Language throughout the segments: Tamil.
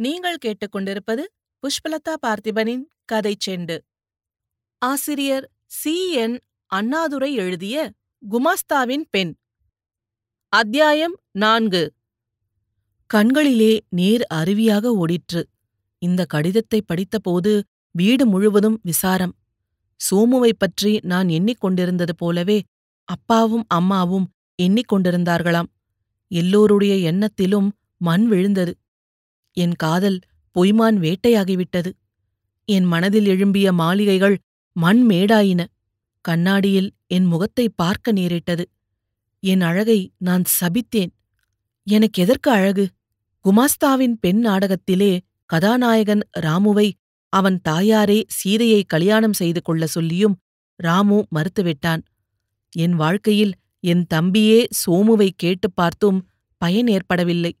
நீங்கள் கேட்டுக்கொண்டிருப்பது புஷ்பலதா பார்த்திபனின் கதை செண்டு. ஆசிரியர் சி. என். அண்ணாதுரை எழுதிய குமாஸ்தாவின் பெண். அத்தியாயம் நான்கு. கண்களிலே நேர் அருவியாக ஓடிற்று. இந்த கடிதத்தை படித்தபோது வீடு முழுவதும் விசாரம். சோமுவைப் பற்றி நான் எண்ணிக்கொண்டிருந்தது போலவே அப்பாவும் அம்மாவும் எண்ணிக்கொண்டிருந்தார்களாம். எல்லோருடைய எண்ணத்திலும் மண் விழுந்தது. என் காதல் பொய்மான் வேட்டையாகிவிட்டது. என் மனதில் எழும்பிய மாளிகைகள் மண் மேடாயின கண்ணாடியில் என் முகத்தை பார்க்க நேரிட்டது. என் அழகை நான் சபித்தேன். எனக்கு எதற்கு அழகு? குமாஸ்தாவின் பெண் நாடகத்திலே கதாநாயகன் ராமுவை அவன் தாயாரே சீதையை கல்யாணம் செய்து கொள்ள சொல்லியும் ராமு மறுத்துவிட்டான். என் வாழ்க்கையில் என் தம்பியே சோமுவை கேட்டுப் பார்த்தும் பயன் ஏற்படவில்லை.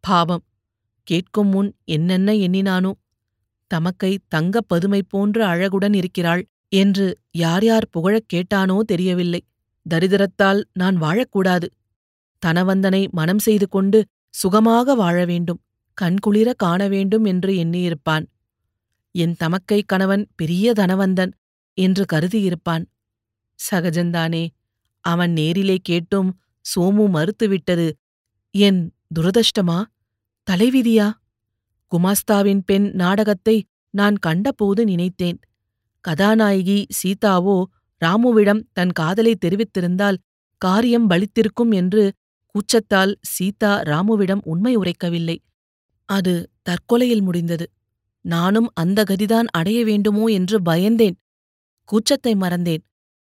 பாவம். கேட்கும் முன் என்னென்ன எண்ணினானோ தமக்கை தங்கப் பதுமை போன்ற அழகுடன் இருக்கிறாள் என்று யார் யார் புகழக் கேட்டானோ தெரியவில்லை. தரித்திரத்தால் நான் வாழக்கூடாது. தனவந்தனை மனம் செய்து கொண்டு சுகமாக வாழ வேண்டும் கண்குளிர காண வேண்டும் என்று எண்ணியிருப்பான். என் தமக்கை கணவன் பெரிய தனவந்தன் என்று கருதியிருப்பான். சகஜந்தானே அவன் நேரிலே கேட்டும் சோமு மறுத்துவிட்டது. என் துரதஷ்டமா தலைவிதியா? குமாஸ்தாவின் பெண் நாடகத்தை நான் கண்டபோது நினைத்தேன். கதாநாயகி சீதாவோ ராமுவிடம் தன் காதலை தெரிவித்திருந்தால் காரியம் பலித்திருக்கும் என்று கூச்சத்தால் சீதா ராமுவிடம் உண்மை உரைக்கவில்லை. அது தற்கொலையில் முடிந்தது. நானும் அந்த கதிதான் அடைய வேண்டுமோ என்று பயந்தேன். கூச்சத்தை மறந்தேன்.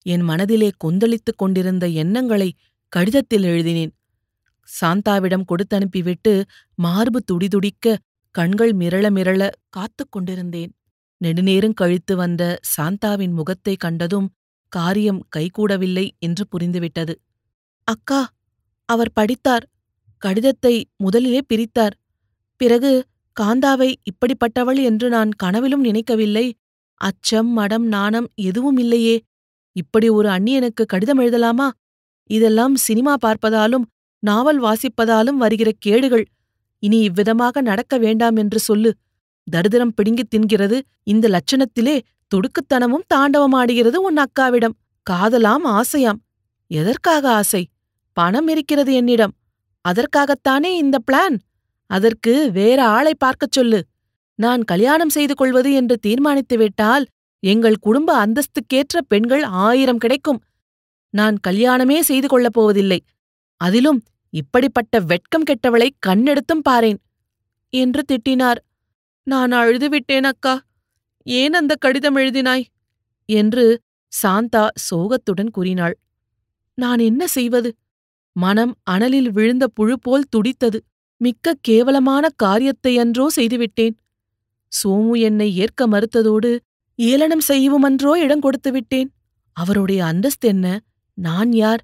என் மனதிலே கொந்தளித்துக் கொண்டிருந்த எண்ணங்களை கடிதத்தில் எழுதினேன். சாந்தாவிடம் கொடுத்தனுப்பிவிட்டு மார்பு துடிதுடிக்க கண்கள் மிரள மிரள காத்துக் கொண்டிருந்தேன். நெடுநேரம் கழித்து வந்த சாந்தாவின் முகத்தை கண்டதும் காரியம் கைகூடவில்லை என்று புரிந்துவிட்டது. அக்கா அவர் படித்தார். கடிதத்தை முதலிலே பிரித்தார். பிறகு காந்தாவை இப்படிப்பட்டவள் என்று நான் கனவிலும் நினைக்கவில்லை. அச்சம் மடம் நாணம் எதுவும் இல்லையே. இப்படி ஒரு அந்நியனுக்கு கடிதம் எழுதலாமா? இதெல்லாம் சினிமா பார்ப்பதாலும் நாவல் வாசிப்பதாலும் வருகிற கேடுகள் இனி இவ்விதமாக நடக்க வேண்டாம் என்று சொல்லு. தரித்திரம் பிடுங்கித் தின்கிறது. இந்த லட்சணத்திலே துடுக்குத்தனமும் தாண்டவமாடுகிறது உன் அக்காவிடம். காதலாம் ஆசையாம். எதற்காக ஆசை? பணம் இருக்கிறது என்னிடம். அதற்காகத்தானே இந்த பிளான்? அதற்கு வேற ஆளை பார்க்கச் சொல்லு. நான் கல்யாணம் செய்து கொள்வது என்று தீர்மானித்துவிட்டால் எங்கள் குடும்ப அந்தஸ்துக்கேற்ற பெண்கள் ஆயிரம் கிடைக்கும். நான் கல்யாணமே செய்து கொள்ளப் போவதில்லை. அதிலும் இப்படிப்பட்ட வெட்கம் கெட்டவளை கண்ணெடுத்தும் பாரேன் என்று திட்டினார். நான் அழுதுவிட்டேன் அக்கா. ஏன் அந்த கடிதம் எழுதினாய்? என்று சாந்தா சோகத்துடன் கூறினாள். நான் என்ன செய்வது? மனம் அனலில் விழுந்த புழு போல் துடித்தது. மிக்க கேவலமான காரியத்தையன்றோ செய்துவிட்டேன். சோமு என்னை ஏற்க மறுத்ததோடு ஏளனம் செய்யவுமன்றோ இடம் கொடுத்துவிட்டேன். அவருடைய அவருடைய அந்தஸ்தென்ன நான் யார்?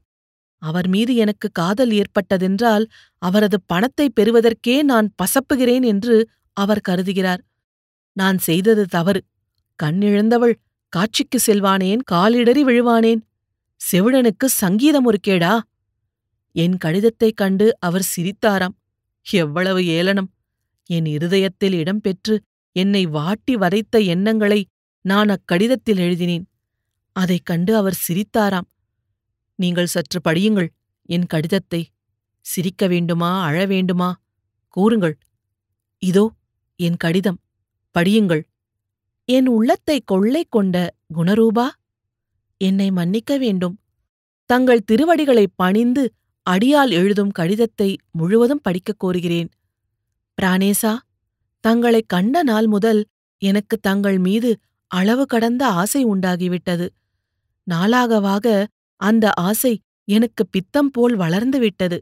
அவர் மீது எனக்கு காதல் ஏற்பட்டதென்றால் அவரது பணத்தை பெறுவதற்கே நான் பசப்புகிறேன் என்று அவர் கருதுகிறார். நான் செய்தது தவறு. கண்ணிழந்தவள் காட்சிக்கு செல்வானேன் காலிடறி விழுவானேன். செவிடனுக்கு சங்கீதம் ஒரு கேடா? என் கடிதத்தைக் கண்டு அவர் சிரித்தாராம். எவ்வளவு ஏளனம்! என் இருதயத்தில் இடம்பெற்று என்னை வாட்டி வதைத்த எண்ணங்களை நான் அக்கடிதத்தில் எழுதினேன். அதைக் கண்டு அவர் சிரித்தாராம். நீங்கள் சற்று படியுங்கள். என் கடிதத்தை சிரிக்க வேண்டுமா அழ வேண்டுமா? கூறுங்கள். இதோ என் கடிதம். படியுங்கள். என் உள்ளத்தை கொள்ளை கொண்ட குணரூபா என்னை மன்னிக்க வேண்டும். தங்கள் திருவடிகளைப் பணிந்து அடியால் எழுதும் கடிதத்தை முழுவதும் படிக்கக் கோருகிறேன். பிரானேசா தங்களை கண்ட நாள் முதல் எனக்கு தங்கள் மீது அளவு கடந்த ஆசை உண்டாகிவிட்டது. நாளாகவாக அந்த ஆசை எனக்கு பித்தம் போல் வளர்ந்துவிட்டது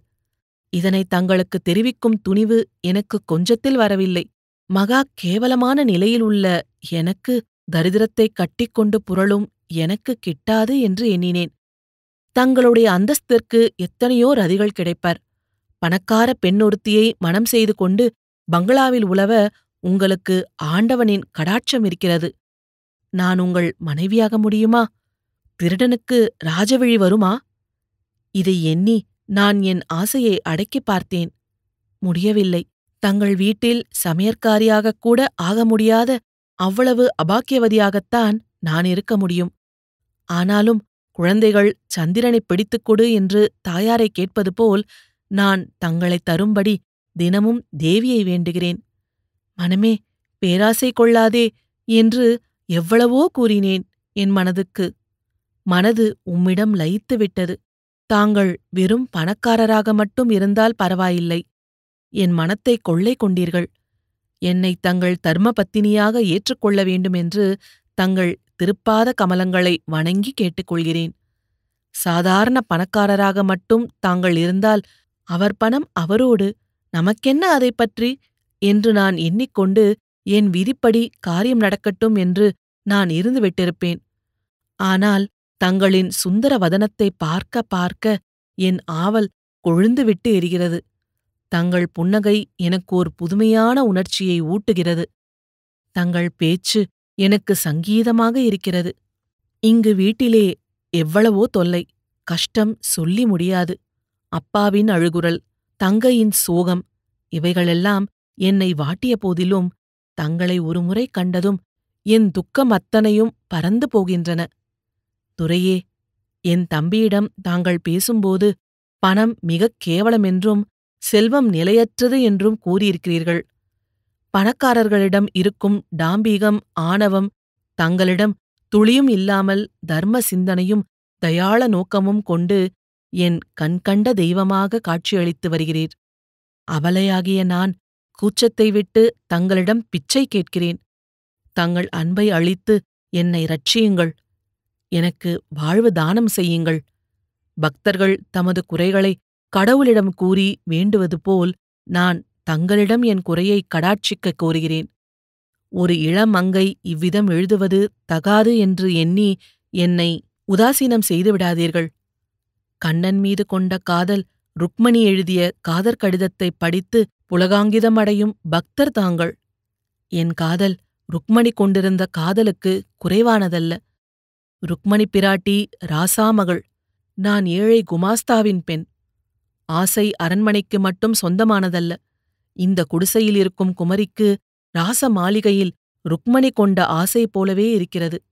இதனை தங்களுக்கு தெரிவிக்கும் துணிவு எனக்கு கொஞ்சத்தில் வரவில்லை. மகா கேவலமான நிலையில் உள்ள எனக்கு தரித்திரத்தை கட்டிக்கொண்டு புரளும் எனக்கு கிட்டாது என்று எண்ணினேன். தங்களுடைய அந்தஸ்திற்கு எத்தனையோ ரதிகள் கிடைப்பர். பணக்கார பெண்ணொருத்தியை மனம் செய்து கொண்டு பங்களாவில் உலவ உங்களுக்கு ஆண்டவனின் கடாட்சம் இருக்கிறது. நான் உங்கள் மனைவியாக முடியுமா? திருடனுக்கு ராஜவிழி வருமா? இதை எண்ணி நான் என் ஆசையை அடக்கிப் பார்த்தேன். முடியவில்லை. தங்கள் வீட்டில் சமையற்காரியாகக் கூட ஆக முடியாத அவ்வளவு அபாக்கியவதியாகத்தான் நான் இருக்க முடியும். ஆனாலும் குழந்தைகள் சந்திரனைப் பிடித்துக் கொடு என்று தாயாரை கேட்பது போல் நான் தங்களைத் தரும்படி தினமும் தேவியை வேண்டுகிறேன். மனமே பேராசை கொள்ளாதே என்று எவ்வளவோ கூறினேன் என் மனதுக்கு. மனது உம்மிடம் லயித்துவிட்டது. தாங்கள் வெறும் பணக்காரராக மட்டும் இருந்தால் பரவாயில்லை. என் மனத்தை கொள்ளை கொண்டீர்கள். என்னை தங்கள் தர்ம பத்தினியாக ஏற்றுக்கொள்ள வேண்டுமென்று தங்கள் திருப்பாத கமலங்களை வணங்கி கேட்டுக்கொள்கிறேன். சாதாரண பணக்காரராக மட்டும் தாங்கள் இருந்தால் அவர் பணம் அவரோடு. நமக்கென்ன அதைப் பற்றி? என்று நான் எண்ணிக்கொண்டு என் விதிப்படி காரியம் நடக்கட்டும் என்று நான் இருந்து விட்டிருப்பேன். ஆனால் தங்களின் சுந்தர வதனத்தை பார்க்க பார்க்க என் ஆவல் கொழுந்துவிட்டு எரிகிறது. தங்கள் புன்னகை எனக்கு ஒரு புதுமையான உணர்ச்சியை ஊட்டுகிறது. தங்கள் பேச்சு எனக்கு சங்கீதமாக இருக்கிறது. இங்கு வீட்டிலே எவ்வளவோ தொல்லை கஷ்டம் சொல்லி முடியாது. அப்பாவின் அழுகுரல் தங்கையின் சோகம் இவைகளெல்லாம் என்னை வாட்டிய போதிலும் தங்களை ஒருமுறை கண்டதும் என் துக்கம் அத்தனையும் பறந்து போகின்றன. துரையே என் தம்பியிடம் தாங்கள் பேசும்போது பணம் மிகக் கேவலமென்றும் செல்வம் நிலையற்றது என்றும் கூறியிருக்கிறீர்கள். பணக்காரர்களிடம் இருக்கும் டாம்பீகம் ஆணவம் தங்களிடம் துளியும் இல்லாமல் தர்ம சிந்தனையும் தயாள நோக்கமும் கொண்டு என் கண்கண்ட தெய்வமாக காட்சியளித்து வருகிறீர். அவலையாகிய நான் கூச்சத்தை விட்டு தங்களிடம் பிச்சை கேட்கிறேன். தங்கள் அன்பை அளித்து என்னை ரட்சியுங்கள் எனக்கு வாழ்வு தானம் செய்யுங்கள். பக்தர்கள் தமது குறைகளை கடவுளிடம் கூறி வேண்டுவது போல் நான் தங்களிடம் என் குறையை கடாட்சிக்கக் கோருகிறேன். ஒரு இளம் அங்கை இவ்விதம் எழுதுவது தகாது என்று எண்ணி என்னை உதாசீனம் செய்துவிடாதீர்கள் கண்ணன் மீது கொண்ட காதல் ருக்மணி எழுதிய காதற் கடிதத்தை படித்து புலகாங்கிதம் அடையும் பக்தர் தாங்கள். என் காதல் ருக்மணி கொண்டிருந்த காதலுக்கு குறைவானதல்ல. ருக்மணி பிராட்டி ராசாமகள் நான் ஏழை குமாஸ்தாவின் பெண். ஆசை அரண்மனைக்கு மட்டும் சொந்தமானதல்ல. இந்த குடிசையில் இருக்கும் குமரிக்கு ராச மாளிகையில் ருக்மணி கொண்ட ஆசை போலவே இருக்கிறது.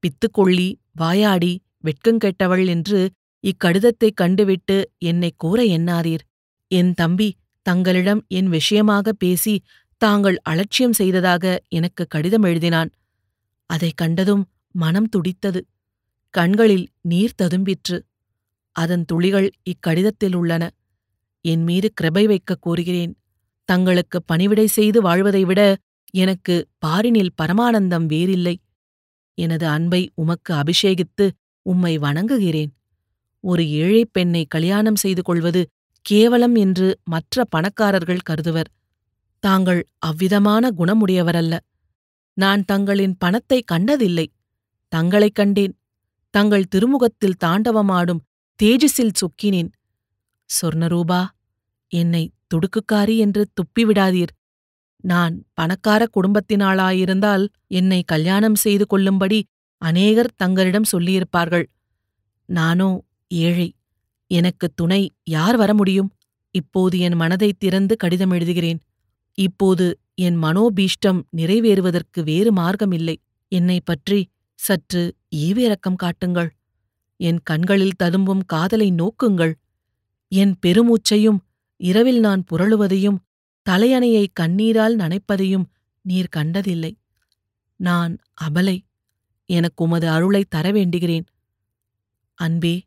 பித்துக்கொள்ளி வாயாடி வெட்கங்கெட்டவள் என்று இக்கடிதத்தைக் கண்டுவிட்டு என்னைக் கூற எண்ணாதீர். என் தம்பி தங்களிடம் என் விஷயமாக பேசி தாங்கள் அலட்சியம் செய்ததாக எனக்கு கடிதம் எழுதினான். அதைக் கண்டதும் மனம் துடித்தது. கண்களில் நீர் ததும்பிற்று. அதன் துளிகள் இக்கடிதத்தில் உள்ளன. என் மீது கிருபை வைக்கக் கோருகிறேன். தங்களுக்கு பணிவிடை செய்து வாழ்வதை விட எனக்கு பாரினில் பரமானந்தம் வேறில்லை. எனது அன்பை உமக்கு அபிஷேகித்து உம்மை வணங்குகிறேன். ஒரு ஏழைப் பெண்ணை கல்யாணம் செய்து கொள்வது கேவலம் என்று மற்ற பணக்காரர்கள் கருதுவர். தாங்கள் அவ்விதமான குணமுடையவரல்ல. நான் தங்களின் பணத்தை கண்டதில்லை. தங்களைக் கண்டேன். தங்கள் திருமுகத்தில் தாண்டவமாடும் தேஜஸில் சொக்கினேன். சொர்ணரூபா என்னை துடுக்குக்காரி என்று துப்பிவிடாதீர். நான் பணக்கார குடும்பத்தினாளாயிருந்தால் என்னை கல்யாணம் செய்து கொள்ளும்படி அநேகர் தங்களிடம் சொல்லியிருப்பார்கள். நானோ ஏழை எனக்கு துணை யார் வர முடியும்? இப்போது என் மனதைத் திறந்து கடிதம் எழுதுகிறேன். இப்போது என் மனோபீஷ்டம் நிறைவேறுவதற்கு வேறு மார்க்கமில்லை. என்னைப் பற்றி சற்று ஈவிரக்கம் காட்டுங்கள். என் கண்களில் ததும்பும் காதலை நோக்குங்கள். என் பெருமூச்சையும் இரவில் நான் புரளுவதையும் தலையணையை கண்ணீரால் நனைப்பதையும் நீர் கண்டதில்லை. நான் அபலை எனக்கு உமது அருளை தர வேண்டுகிறேன். அன்பே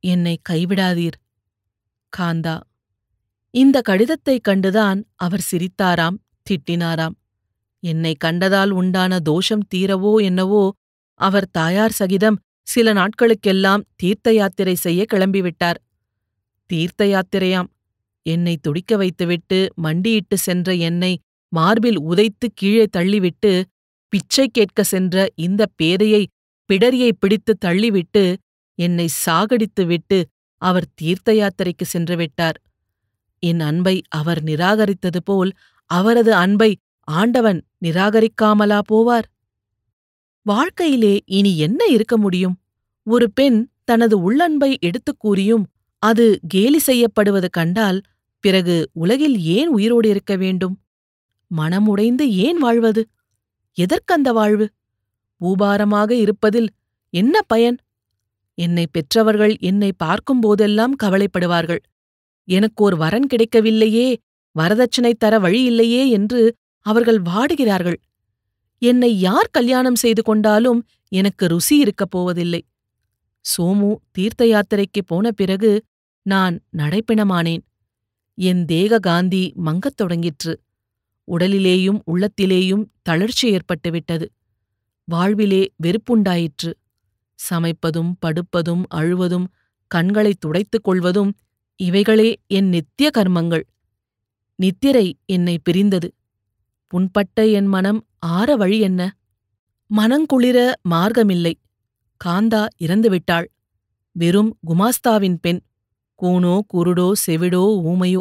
என்னை கைவிடாதீர். காந்தா இந்த கடிதத்தைக் கண்டுதான் அவர் சிரித்தாராம் திட்டினாராம். என்னை கண்டதால் உண்டான தோஷம் தீரவோ என்னவோ அவர் தாயார் சகிதம் சில நாட்களுக்கெல்லாம் தீர்த்த யாத்திரை செய்ய கிளம்பிவிட்டார். தீர்த்த யாத்திரையாம் என்னை துடிக்க வைத்துவிட்டு மண்டியிட்டு சென்ற என்னை மார்பில் உதைத்து கீழே தள்ளிவிட்டு பிச்சை கேட்க சென்ற இந்த பேதையை பிடரியை பிடித்து தள்ளிவிட்டு என்னை சாகடித்து விட்டு அவர் தீர்த்த யாத்திரைக்கு சென்று விட்டார். என் அன்பை அவர் நிராகரித்தது போல் அவரது அன்பை ஆண்டவன் நிராகரிக்காமலா போவார்? வாழ்க்கையிலே இனி என்ன இருக்க முடியும்? ஒரு பெண் தனது உள்ளன்பை எடுத்துக் கூறியும் அது கேலி செய்யப்படுவது கண்டால் பிறகு உலகில் ஏன் உயிரோடு இருக்க வேண்டும்? மனமுடைந்து ஏன் வாழ்வது? எதற்கந்த வாழ்வு? பூபாரமாக இருப்பதில் என்ன பயன்? என்னை பெற்றவர்கள் என்னை பார்க்கும்போதெல்லாம் கவலைப்படுவார்கள். எனக்கு ஒரு வரன் கிடைக்கவில்லையே வரதட்சணை தர வழி இல்லையே என்று அவர்கள் வாடுகிறார்கள். என்னை யார் கல்யாணம் செய்து கொண்டாலும் எனக்கு ருசி இருக்கப் போவதில்லை. சோமு தீர்த்த யாத்திரைக்கு போன பிறகு நான் நடைப்பிணமானேன். என் தேக காந்தி மங்கத் தொடங்கிற்று. உடலிலேயும் உள்ளத்திலேயும் தளர்ச்சி ஏற்பட்டுவிட்டது வாழ்விலே வெறுப்புண்டாயிற்று. சமைப்பதும் படுப்பதும் அழுவதும் கண்களை துடைத்துக் கொள்வதும் இவைகளே என் நித்திய கர்மங்கள். நித்திரை என்னை பிரிந்தது. புண்பட்ட என் மனம் ஆற வழி என்ன? மனங்குளிர மார்க்கமில்லை. காந்தா இறந்துவிட்டாள். வெறும் குமாஸ்தாவின் பெண். கூனோ குருடோ செவிடோ ஊமையோ.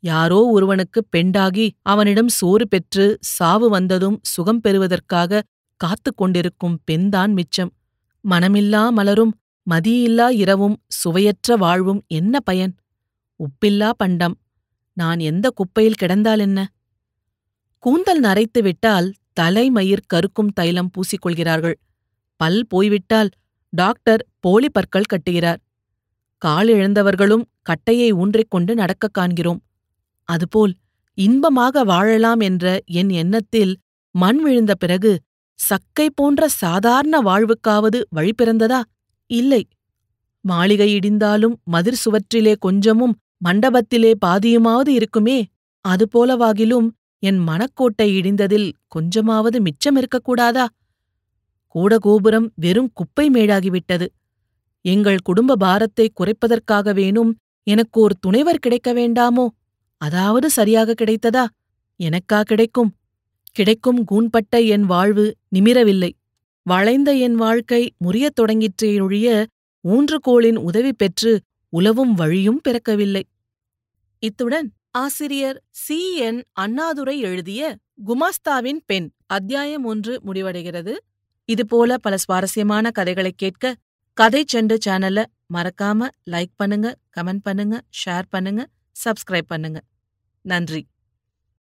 யாரோ ஒருவனுக்குப் பெண்டாகி அவனிடம் சோறு பெற்று சாவு வந்ததும் சுகம் பெறுவதற்காக காத்துக் கொண்டிருக்கும் பெண்தான் மிச்சம். மனமில்லா மலரும் மதியில்லா இரவும் சுவையற்ற வாழ்வும் என்ன பயன்? உப்பில்லா பண்டம். நான் எந்த குப்பையில் கிடந்தால் என்ன? கூந்தல் நரைத்து விட்டால் தலைமயிர் கருக்கும் தைலம் பூசிக்கொள்கிறார்கள். பல் போய்விட்டால் டாக்டர் போலி பற்கள் கட்டுகிறார். கால் இழந்தவர்களும் கட்டையை ஊன்றிக்கொண்டு நடக்கக் காண்கிறோம். அதுபோல் இன்பமாக வாழலாம் என்ற என் எண்ணத்தில் மண் விழுந்த பிறகு சக்கை போன்ற சாதாரண வாழ்வுக்காவது வழி பிறந்ததா? இல்லை. மாளிகை இடிந்தாலும் மதிர் சுவற்றிலே கொஞ்சமும் மண்டபத்திலே பாதியுமாவது இருக்குமே. அதுபோலவாகிலும் என் மனக்கோட்டை இடிந்ததில் கொஞ்சமாவது மிச்சம் இருக்கக்கூடாதா? கூடகோபுரம் வெறும் குப்பை மேடாகிவிட்டது. எங்கள் குடும்ப பாரத்தை குறைப்பதற்காகவேனும் எனக்கு ஒரு துணைவர் கிடைக்க வேண்டாமோ? அதாவது சரியாக கிடைத்ததா? எனக்கா கிடைக்கும்? கிடைக்கும் கூண்பட்ட என் வாழ்வு நிமிரவில்லை. வளைந்த என் வாழ்க்கை முறியத் தொடங்கிற்றேயொழிய ஊன்றுகோளின் உதவி பெற்று உலவும் வழியும் பிறக்கவில்லை. இத்துடன் ஆசிரியர் சி. என். அண்ணாதுரை எழுதிய குமாஸ்தாவின் பெண் அத்தியாயம் ஒன்று முடிவடைகிறது. இதுபோல பல சுவாரஸ்யமான கதைகளை கேட்க கதை செண்டு சேனல மறக்காம லைக் பண்ணுங்க கமெண்ட் பண்ணுங்க ஷேர் பண்ணுங்க சப்ஸ்கிரைப் பண்ணுங்க. நன்றி.